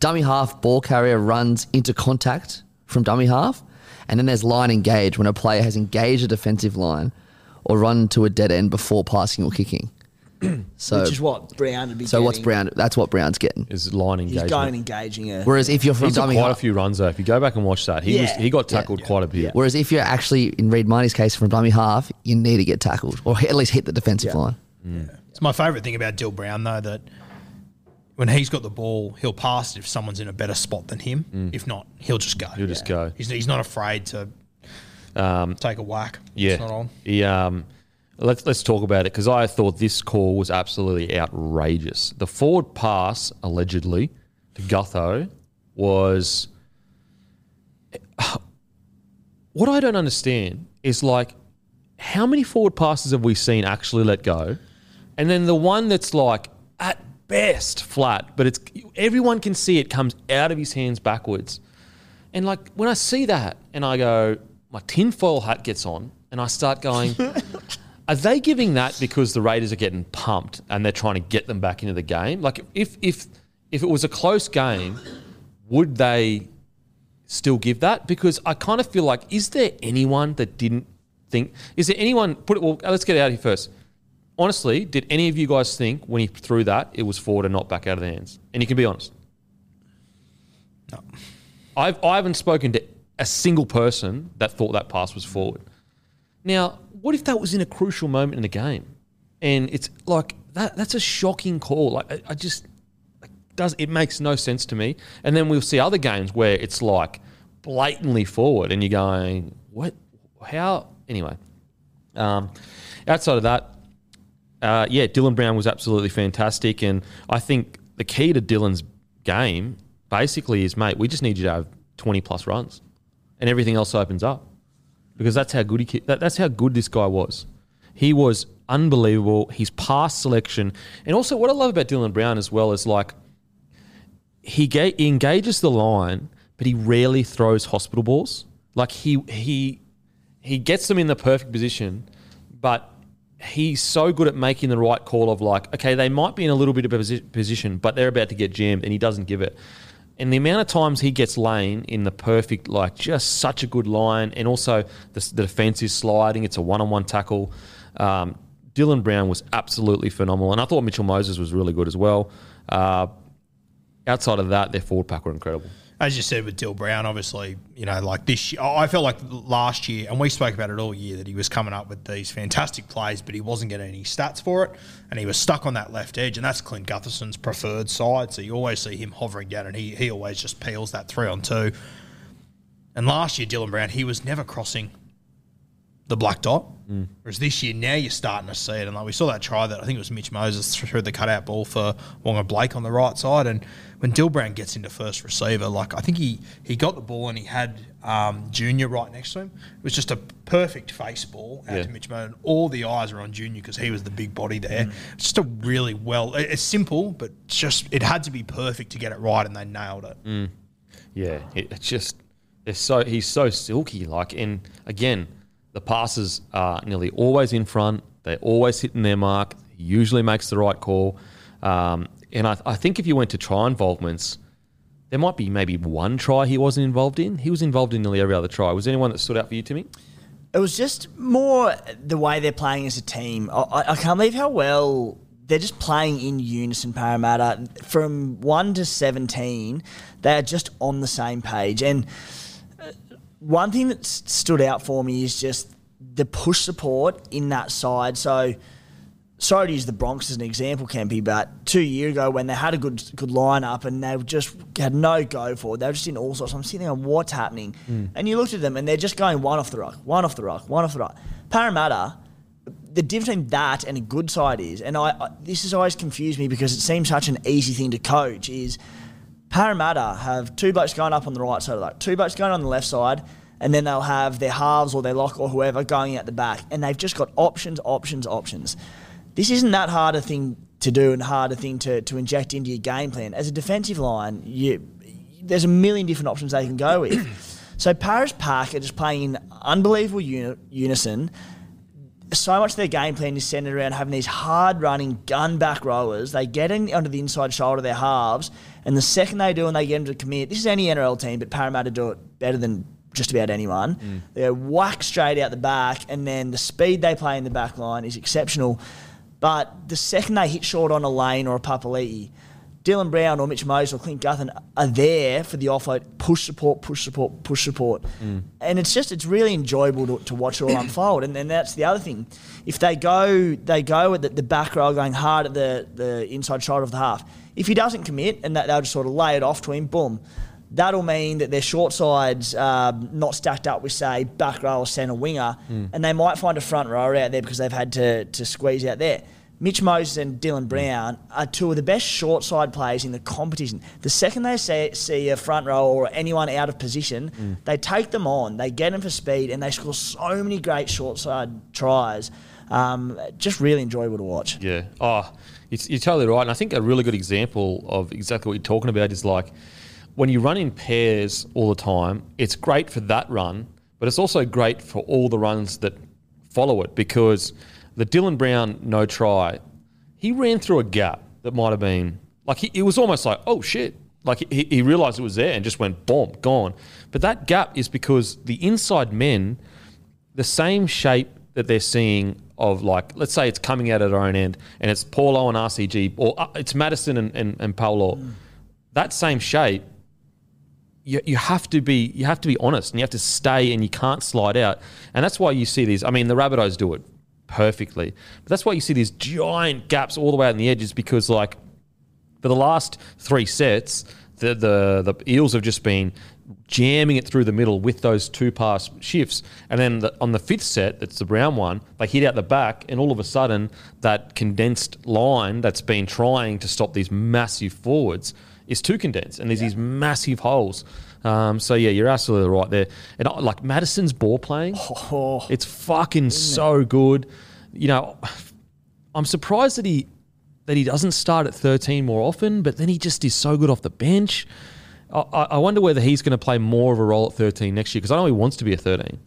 dummy half, ball carrier runs into contact from dummy half, and then there's line engage when a player has engaged a defensive line or run to a dead end before passing or kicking. *clears throat* so which is what Brown would be so what's. Brown? That's what Brown's getting. Is line He's going engaging a. Whereas if you're from He took dummy quite a few runs though. If you go back and watch that, he was he got Yeah. tackled quite a bit. Whereas if you're actually in Reed Mahoney's case from dummy half, you need to get tackled or at least hit the defensive Yeah. line. It's my favourite thing about Dill Brown, though, that when he's got the ball, he'll pass it if someone's in a better spot than him. If not, he'll just go. Mm. He'll just go. He's, he's not afraid to take a whack. Yeah, It's not on. He, um, let's let's talk about it because I thought this call was absolutely outrageous. The forward pass allegedly to Gutho was *sighs* what I don't understand is like how many forward passes have we seen actually let go, and then the one that's like at best flat, but it's everyone can see it comes out of his hands backwards, and like when I see that and I go, my tinfoil hat gets on, and I start going. *laughs* Are they giving that because the Raiders are getting pumped and they're trying to get them back into the game? Like if if if it was a close game, would they still give that? Because I kind of feel like is there anyone that didn't think is there anyone put it well let's get it out here first. Honestly, did any of you guys think when he threw that it was forward and not back out of the hands? And you can be honest. No. I've I haven't spoken to a single person that thought that pass was forward. Now, what if that was in a crucial moment in the game? And it's like that that's a shocking call. Like I, I just like, does it makes no sense to me. And then we'll see other games where it's like blatantly forward and you're going, What how anyway. Um, outside of that, uh, yeah, Dylan Brown was absolutely fantastic, and I think the key to Dylan's game basically is, mate, we just need you to have twenty plus runs, and everything else opens up because that's how good he that, that's how good this guy was. He was unbelievable. His pass selection, and also what I love about Dylan Brown as well is like he, ga- he engages the line, but he rarely throws hospital balls. Like he he he gets them in the perfect position, but he's so good at making the right call of like, okay, they might be in a little bit of a posi- position, but they're about to get jammed, and he doesn't give it. And the amount of times he gets lane in the perfect, like just such a good line, and also the, the defense is sliding. It's a one-on-one tackle. Um, Dylan Brown was absolutely phenomenal, and I thought Mitchell Moses was really good as well. Uh, outside of that, their forward pack were incredible. As you said with Dill Brown, obviously, you know, like this year, I felt like last year, and we spoke about it all year, that he was coming up with these fantastic plays, but he wasn't getting any stats for it, and he was stuck on that left edge, and that's Clint Gutherson's preferred side, so you always see him hovering down, and he, he always just peels that three on two. And last year, Dylan Brown, he was never crossing the black dot. Mm. Whereas this year, now you're starting to see it. And like we saw that try that I think it was Mitch Moses *laughs* threw the cutout ball for Waqa Blake on the right side. And when Dill Brown gets into first receiver, like I think he, he got the ball and he had um, Junior right next to him. It was just a perfect face ball out Yeah. to Mitch Moses. And all the eyes were on Junior because he was the big body there. It's just a really well, it's simple, but just it had to be perfect to get it right, and they nailed it. Mm. Yeah, it, it's just they're so he's so silky. Like, and again, the passes are nearly always in front. They're always hitting their mark. He usually makes the right call. Um, and I, I think if you went to try involvements, there might be maybe one try he wasn't involved in. He was involved in nearly every other try. Was anyone that stood out for you, Timmy? It was just more the way they're playing as a team. I, I can't believe how well they're just playing in unison, Parramatta. From 1 to 17, they are just on the same page. And one thing that stood out for me is just the push support in that side. So, sorry to use the Bronx as an example, Kempy, but two years ago when they had a good good lineup and they just had no go for it, they were just in all sorts. I'm sitting there, on what's happening? Hmm. And you looked at them and they're just going one off the rock, one off the rock, one off the rock. Parramatta, the difference between that and a good side is, and I, I this has always confused me because it seems such an easy thing to coach, is Parramatta have two boats going up on the right side of that, two boats going on the left side, and then they'll have their halves or their lock or whoever going out the back, and they've just got options, options, options. This isn't that hard a thing to do and harder thing to, to inject into your game plan. As a defensive line, you, there's a million different options they can go with. *coughs* so Paris Park are just playing in unbelievable uni- unison so much of their game plan is centered around having these hard running gun back rowers. They get in under the inside shoulder of their halves, and the second they do and they get them to commit, this is any NRL team, but Parramatta do it better than just about anyone. Mm. They go whack straight out the back, and then the speed they play in the back line is exceptional. But the second they hit short on a lane or a Papali'i, Dylan Brown or Mitch Moses or Clint Gutherson are there for the offload, push support, push support, push support. Mm. And it's just, it's really enjoyable to, to watch it all unfold. And then that's the other thing. If they go, they go at the, the back row going hard at the, the inside shoulder of the half. If he doesn't commit and that they'll just sort of lay it off to him, boom. That'll mean that their short sides um, not stacked up with, say, back row or centre winger, and they might find a front rower out there because they've had to, to squeeze out there. Mitch Moses and Dylan Brown are two of the best short side players in the competition. The second they see, see a front row or anyone out of position, Mm. they take them on, they get them for speed, and they score so many great short side tries. Um, just really enjoyable to watch. Yeah. Oh, you're totally right. And I think a really good example of exactly what you're talking about is like when you run in pairs all the time, it's great for that run, but it's also great for all the runs that follow it because the Dylan Brown no try, he ran through a gap that might have been like he, it was almost like, oh shit. Like he, he realized it was there and just went boom, gone. But that gap is because the inside men the same shape that they're seeing of like, let's say it's coming out at our own end and it's Paulo and RCG, or uh, it's Matterson and, and, and Paulo, that same shape, you, you have to be you have to be honest and you have to stay and you can't slide out. And that's why you see these. I mean, the Rabbitohs do it perfectly, but that's why you see these giant gaps all the way out in the edges because like for the last three sets, the the the Eels have just been jamming it through the middle with those two pass shifts, and then the, on the fifth set, that's the brown one, they hit out the back, and all of a sudden that condensed line that's been trying to stop these massive forwards is too condensed, and there's these massive holes. Um, so yeah, you're absolutely right there. And uh, like Matterson's ball playing, Oh, it's fucking so good. You know, I'm surprised that he that he doesn't start at 13 more often, but then he just is so good off the bench. I, I wonder whether he's going to play more of a role at 13 next year because I know he wants to be a 13.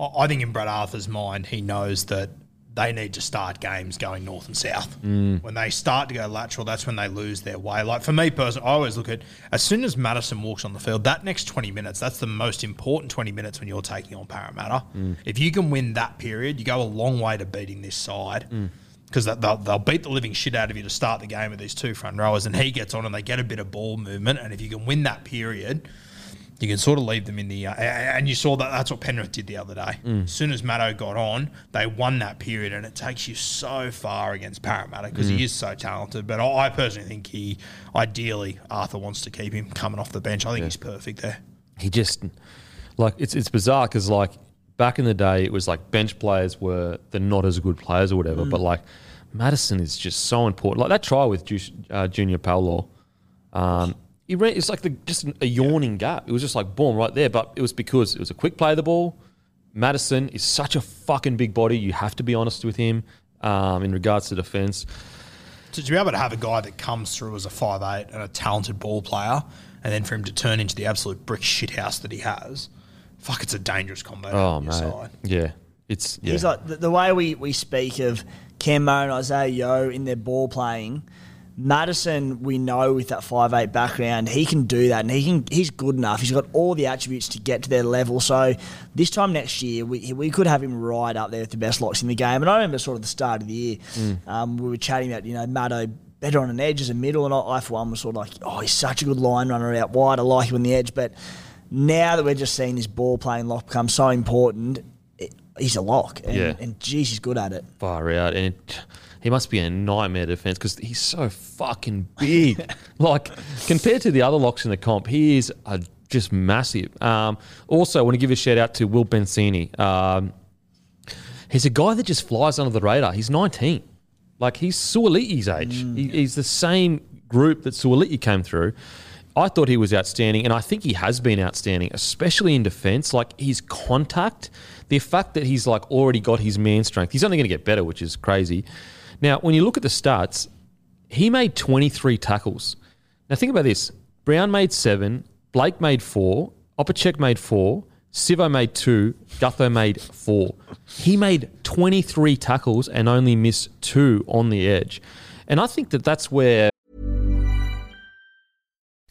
I I think in Brad Arthur's mind, he knows that they need to start games going north and south. Mm. When they start to go lateral, that's when they lose their way. Like for me personally, I always look at as soon as Matterson walks on the field, that next 20 minutes, that's the most important 20 minutes when you're taking on Parramatta. Mm. If you can win that period, you go a long way to beating this side. Mm. Because they'll, they'll beat the living shit out of you to start the game with these two front rowers, and he gets on and they get a bit of ball movement. And if you can win that period, you can sort of leave them in the. Uh, and you saw that that's what Penrith did the other day. Mm. As soon as Matto got on, they won that period, and it takes you so far against Parramatta because Mm. he is so talented. But I I personally think he, ideally, Arthur wants to keep him coming off the bench. I think he's perfect there. He just like it's it's bizarre because like back in the day it was like bench players were the not as good players or whatever, but like Matterson is just so important. Like that try with Ju- uh, Junior Paulo, um, he ran, it's like the, just a yawning gap. It was just like boom right there, but it was because it was a quick play of the ball. Matterson is such a fucking big body. You have to be honest with him um, in regards to defense. To, to be able to have a guy that comes through as a 5'8 and a talented ball player, and then for him to turn into the absolute brick shithouse that he has, fuck, it's a dangerous combo Oh on your mate, side. yeah, it's yeah. He's like the, the way we, we speak of Cam and Isaah Yeo in their ball playing. Matterson, we know with that five eight background, he can do that, and he can. He's good enough. He's got all the attributes to get to their level. So this time next year, we we could have him right up there with the best locks in the game. And I remember sort of the start of the year, um, we were chatting about you know Maddo better on an edge as a middle, and I, I for one was sort of like, oh, he's such a good line runner out wide. I like him on the edge, but now that we're just seeing this ball playing lock become so important, it, he's a lock, and, Yeah. and geez, he's good at it. far out, and he must be a nightmare defense because he's so fucking big. *laughs* like compared to the other locks in the comp, he is a, just massive. Um, also, I want to give a shout out to Will Penisini. Um, he's a guy that just flies under the radar. He's 19. Like he's Suoliti's age. He, he's the same group that Suoliti came through. I thought he was outstanding, and I think he has been outstanding, especially in defence. Like his contact, the fact that he's like already got his man strength. He's only going to get better, which is crazy. Now, when you look at the stats, he made 23 tackles. Now think about this: Brown made seven, Blake made four, Opacic made four, Sivo made two, Gutho made four. He made 23 tackles and only missed two on the edge. And I think that that's where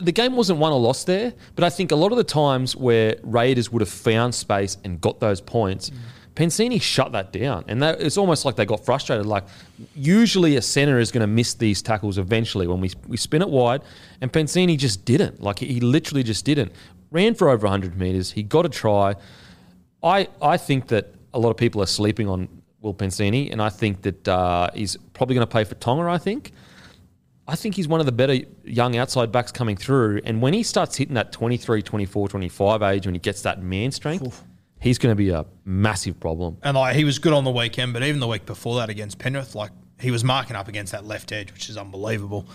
The game wasn't won or lost there, but I think a lot of the times where Raiders would have found space and got those points, Penisini shut that down, and that, it's almost like they got frustrated. Like usually a centre is going to miss these tackles eventually when we we spin it wide, and Penisini just didn't. Like he literally just didn't. Ran for over 100 meters. He got a try. I I think that a lot of people are sleeping on Will Penisini, and I think that uh, he's probably going to play for Tonga. I think. I think he's one of the better young outside backs coming through. And when he starts hitting that 23, 24, 25 age, when he gets that man strength, he's going to be a massive problem. And like he was good on the weekend, but even the week before that against Penrith, like he was marking up against that left edge, which is unbelievable.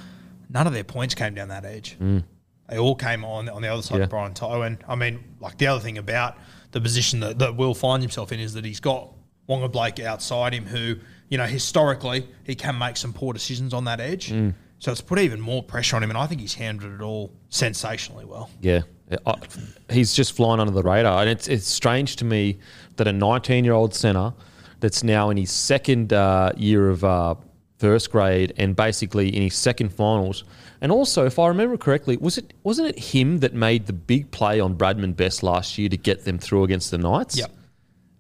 None of their points came down that edge. Mm. They all came on on the other side Yeah. of Brian To'o. And I mean, like the other thing about the position that, that Will finds himself in is that he's got Waqa Blake outside him, who you know historically he can make some poor decisions on that edge. Mm. So it's put even more pressure on him, and I think he's handled it all sensationally well. Yeah, I- he's just flying under the radar, and it's it's strange to me that a 19 year old centre that's now in his second uh, year of uh, first grade and basically in his second finals. And also, if I remember correctly, was it wasn't it him that made the big play on Bradman Best last year to get them through against the Knights? Yep.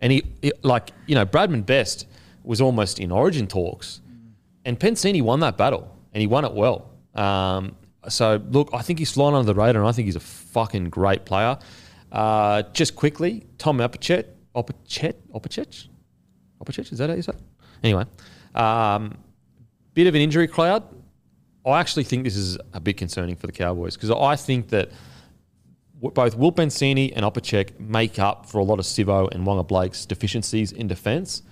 And he, he- like, you know, Bradman Best was almost in origin talks. And Penisini won that battle, and he won it well. Um, so, look, I think he's flying under the radar, and I think he's a fucking great player. Uh, just quickly, Tom Opachet, Opachet, Opachet? Opachet, is that how you say it? Anyway, um, bit of an injury cloud. I actually think this is a bit concerning for the Cowboys because I think that both Will Penisini and Opacic make up for a lot of Sivo and Waqa Blake's deficiencies in defence.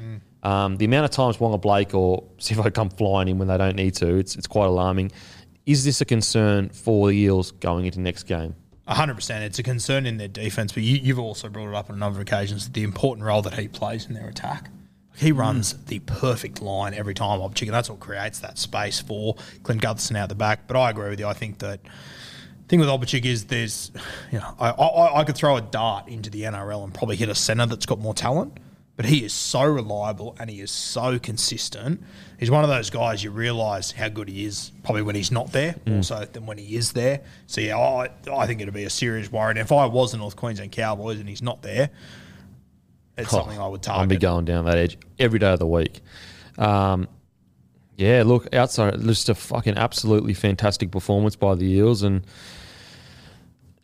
Um, the amount of times Waqa Blake or *laughs* Sivo come flying in when they don't need to, it's, it's quite alarming. Is this a concern for the Eels going into next game? hundred percent. It's a concern in their defense, but you, you've also brought it up on a number of occasions the important role that he plays in their attack. He runs the perfect line every time, Opchick, and that's what creates that space for Clint Gutherson out the back. But I agree with you. I think that thing with Opchick is there's, *sighs* you know, I, I, I could throw a dart into the NRL and probably hit a centre that's got more talent. But he is so reliable and he is so consistent. He's one of those guys you realise how good he is probably when he's not there, more so than when he is there. So yeah, I, I think it'd be a serious worry. And if I was the North Queensland Cowboys and he's not there, it's something I would target. I'd be going down that edge every day of the week. Um, yeah, look, outside, just a fucking absolutely fantastic performance by the Eels. And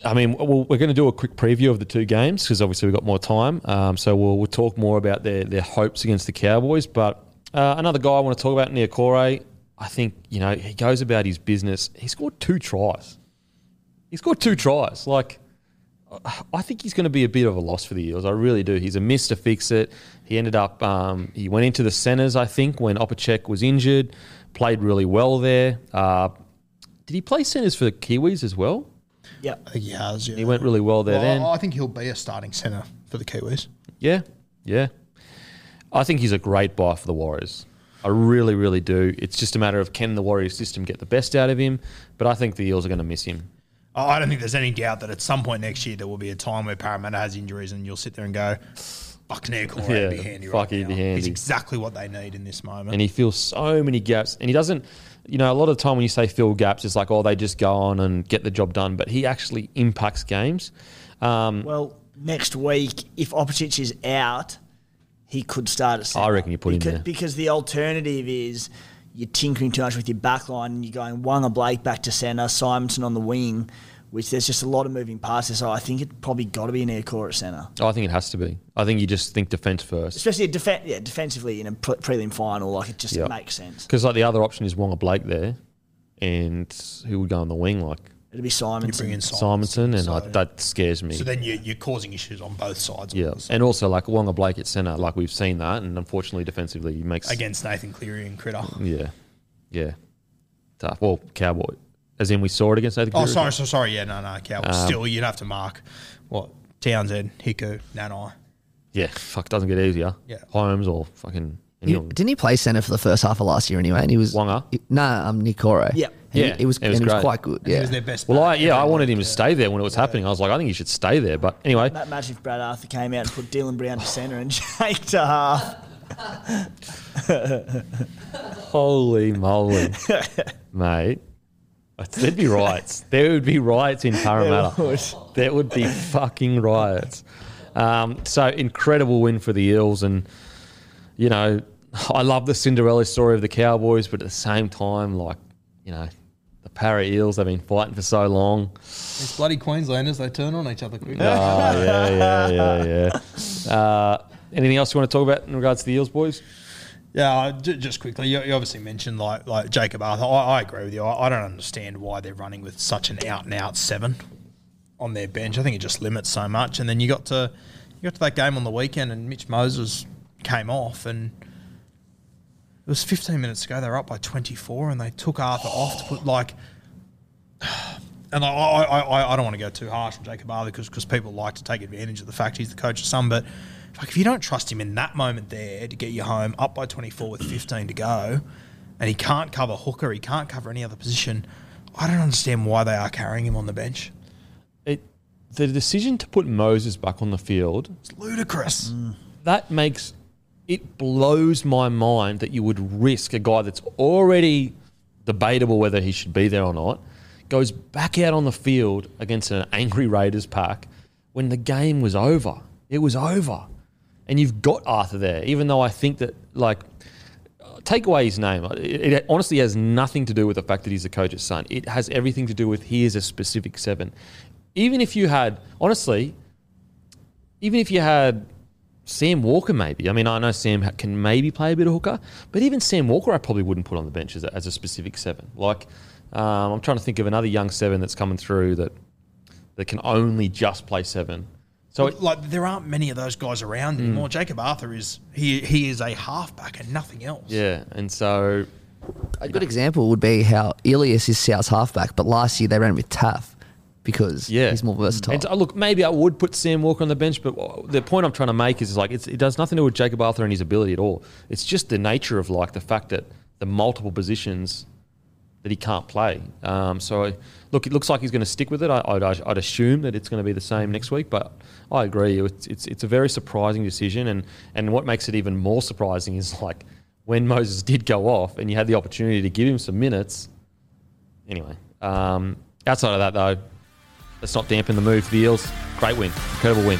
I mean, we're going to do a quick preview of the two games because obviously we've got more time. Um, so we'll, we'll talk more about their, their hopes against the Cowboys. But uh, another guy I want to talk about, Niukore, I think, you know, he goes about his business. He scored two tries. He scored two tries. Like, I think he's going to be a bit of a loss for the Eels. I really do. He's a miss to fix it. He ended up, um, he went into the centres, I think, when Opacic was injured, played really well there. Uh, did he play centres for the Kiwis as well? Yeah. I think he has, yeah. He went really well there Well, then. I think he'll be a starting centre for the Kiwis. Yeah, yeah. I think he's a great buy for the Warriors. I really, really do. It's just a matter of can the Warriors system get the best out of him, but I think the Eels are going to miss him. I I don't think there's any doubt that at some point next year there will be a time where Parramatta has injuries and you'll sit there and go, fuck Niukore Yeah, would be handy fuck, right he'd now. be handy. He's exactly what they need in this moment. and he fills so many gaps. And he doesn't, you know, a lot of the time when you say fill gaps, it's like, oh, they just go on and get the job done. But he actually impacts games. Um, Well, next week, if Opacic is out, he could start at centre. I reckon you put him because, there. Because the alternative is you're tinkering too much with your back line and you're going Waqa Blake back to centre, Simonsson on the wing, which there's just a lot of moving parts there. So I think it probably got to be Niukore at centre. Oh, I think it has to be. I think you just think defence first. Especially defen- yeah, defensively in a pre- prelim final, like it just Yeah. makes sense. Because like the other option is Waqa Blake there, and who would go on the wing like It'll be Simonsson. You bring in Simonsson, and so, I, that scares me. so then you, you're causing issues on both sides. yeah, and also like Waqa Blake at centre, like we've seen that, and unfortunately defensively he makes Against Nathan Cleary and Critter. yeah, yeah, tough. Well, Cowboy, as in we saw it against Nathan Oh, Cleary. sorry, so sorry. Yeah, no, no, Cowboys. Um, Still, you'd have to mark what Townsend, Hiku, Nanai. Yeah, fuck, doesn't get easier. Yeah. Holmes or fucking He, didn't he play centre for the first half of last year anyway? And he was Waqa? He, nah, um, Niukore. Yeah. He, Yeah, he was. it was and he great. was quite good. He Yeah. was their best. Well, I, yeah, I wanted him to yeah. stay there when it was happening. I was like, I think he should stay there. But anyway, Ma- Imagine if Brad Arthur came out and put Dylan Brown to centre and *laughs* Jake to half. holy moly, *laughs* mate. *laughs* There'd be riots. There would be riots in Parramatta. There would. *laughs* There would be fucking riots. Um, so incredible win for the Eels, and you know, I love the Cinderella story of the Cowboys, but at the same time, like you know, the Para Eels they've been fighting for so long. These bloody Queenslanders, they turn on each other quick. Oh yeah, yeah, yeah, yeah. Uh, anything else you want to talk about in regards to the Eels, boys? Yeah, just quickly, you, you obviously mentioned like like Jakob Arthur. I, I agree with you. I, I don't understand why they're running with such an out and out seven on their bench. I think it just limits so much. And then you got to you got to that game on the weekend, and Mitch Moses came off, and it was 15 minutes ago. They were up by 24, and they took Arthur off to put *sighs* like. *sighs* And I, I, I, I don't want to go too harsh on Jakob Arthur because people like to take advantage of the fact he's the coach of some, but like if you don't trust him in that moment there to get you home up by 24 with 15 to go, and he can't cover hooker, he can't cover any other position, I don't understand why they are carrying him on the bench. It, the decision to put Moses back on the field It's ludicrous. Mm. that makes it blows my mind that you would risk a guy that's already debatable whether he should be there or not goes back out on the field against an angry Raiders pack when the game was over. It was over. And you've got Arthur there, even though I think that, like, take away his name. It, it honestly has nothing to do with the fact that he's the coach's son. It has everything to do with he is a specific seven. Even if you had, honestly, even if you had Sam Walker, maybe. I mean, I know Sam can maybe play a bit of hooker, but even Sam Walker, I probably wouldn't put on the bench as a, as a specific seven. Like, um, I'm trying to think of another young seven that's coming through that that can only just play seven. So it, like there aren't many of those guys around anymore. Jakob Arthur is he he is a halfback and nothing else. yeah, and so A good example would be how Ilias is South's halfback, but last year they ran with Taaffe because yeah, he's more versatile. And uh, look, maybe I would put Sam Walker on the bench, but the point I'm trying to make is like it's, it does nothing to do with Jakob Arthur and his ability at all. It's just the nature of like the fact that the multiple positions that he can't play. Um, so look, it looks like he's going to stick with it. I, I'd, I'd assume that it's going to be the same next week, but I agree. It's, it's it's a very surprising decision, and and what makes it even more surprising is like when Moses did go off, and you had the opportunity to give him some minutes. Anyway, um, outside of that though, let's not dampen the mood for the Eels. Great win, incredible win.